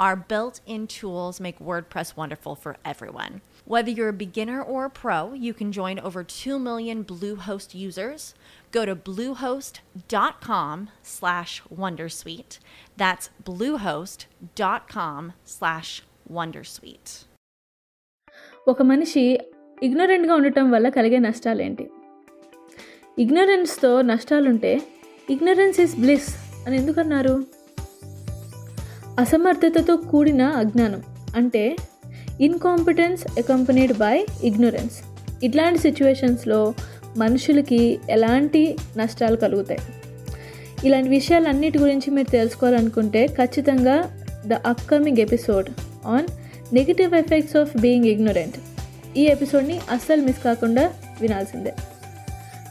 Our built in tools make WordPress wonderful for everyone. Whether you're a beginner or a pro, you can join over 2 million Bluehost users. Go to bluehost.com slash wondersuite. That's bluehost.com slash wondersuite. ఒక మనిషి ఇగ్నరెంట్గా ఉండటం వల్ల కలిగే నష్టాలేంటి ఇగ్నరెన్స్తో నష్టాలుంటే ignorance is bliss అని ఎందుకన్నారు అసమర్థతతో కూడిన అజ్ఞానం అంటే ఇన్కాంపిటెన్స్ అకంపనీడ్ బై ఇగ్నోరెన్స్ ఇట్లాంటి సిచ్యువేషన్స్లో మనుషులకి ఎలాంటి నష్టాలు కలుగుతాయి? ఇలాంటి విషయాలన్నిటి గురించి మీరు తెలుసుకోవాలనుకుంటే ఖచ్చితంగా the upcoming episode on negative effects of being ignorant ఈ ఎపిసోడ్ని అస్సలు మిస్ కాకుండా వినాల్సిందే.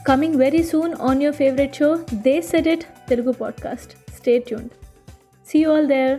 Coming very soon on your favourite show the set Telugu podcast stay tune see all there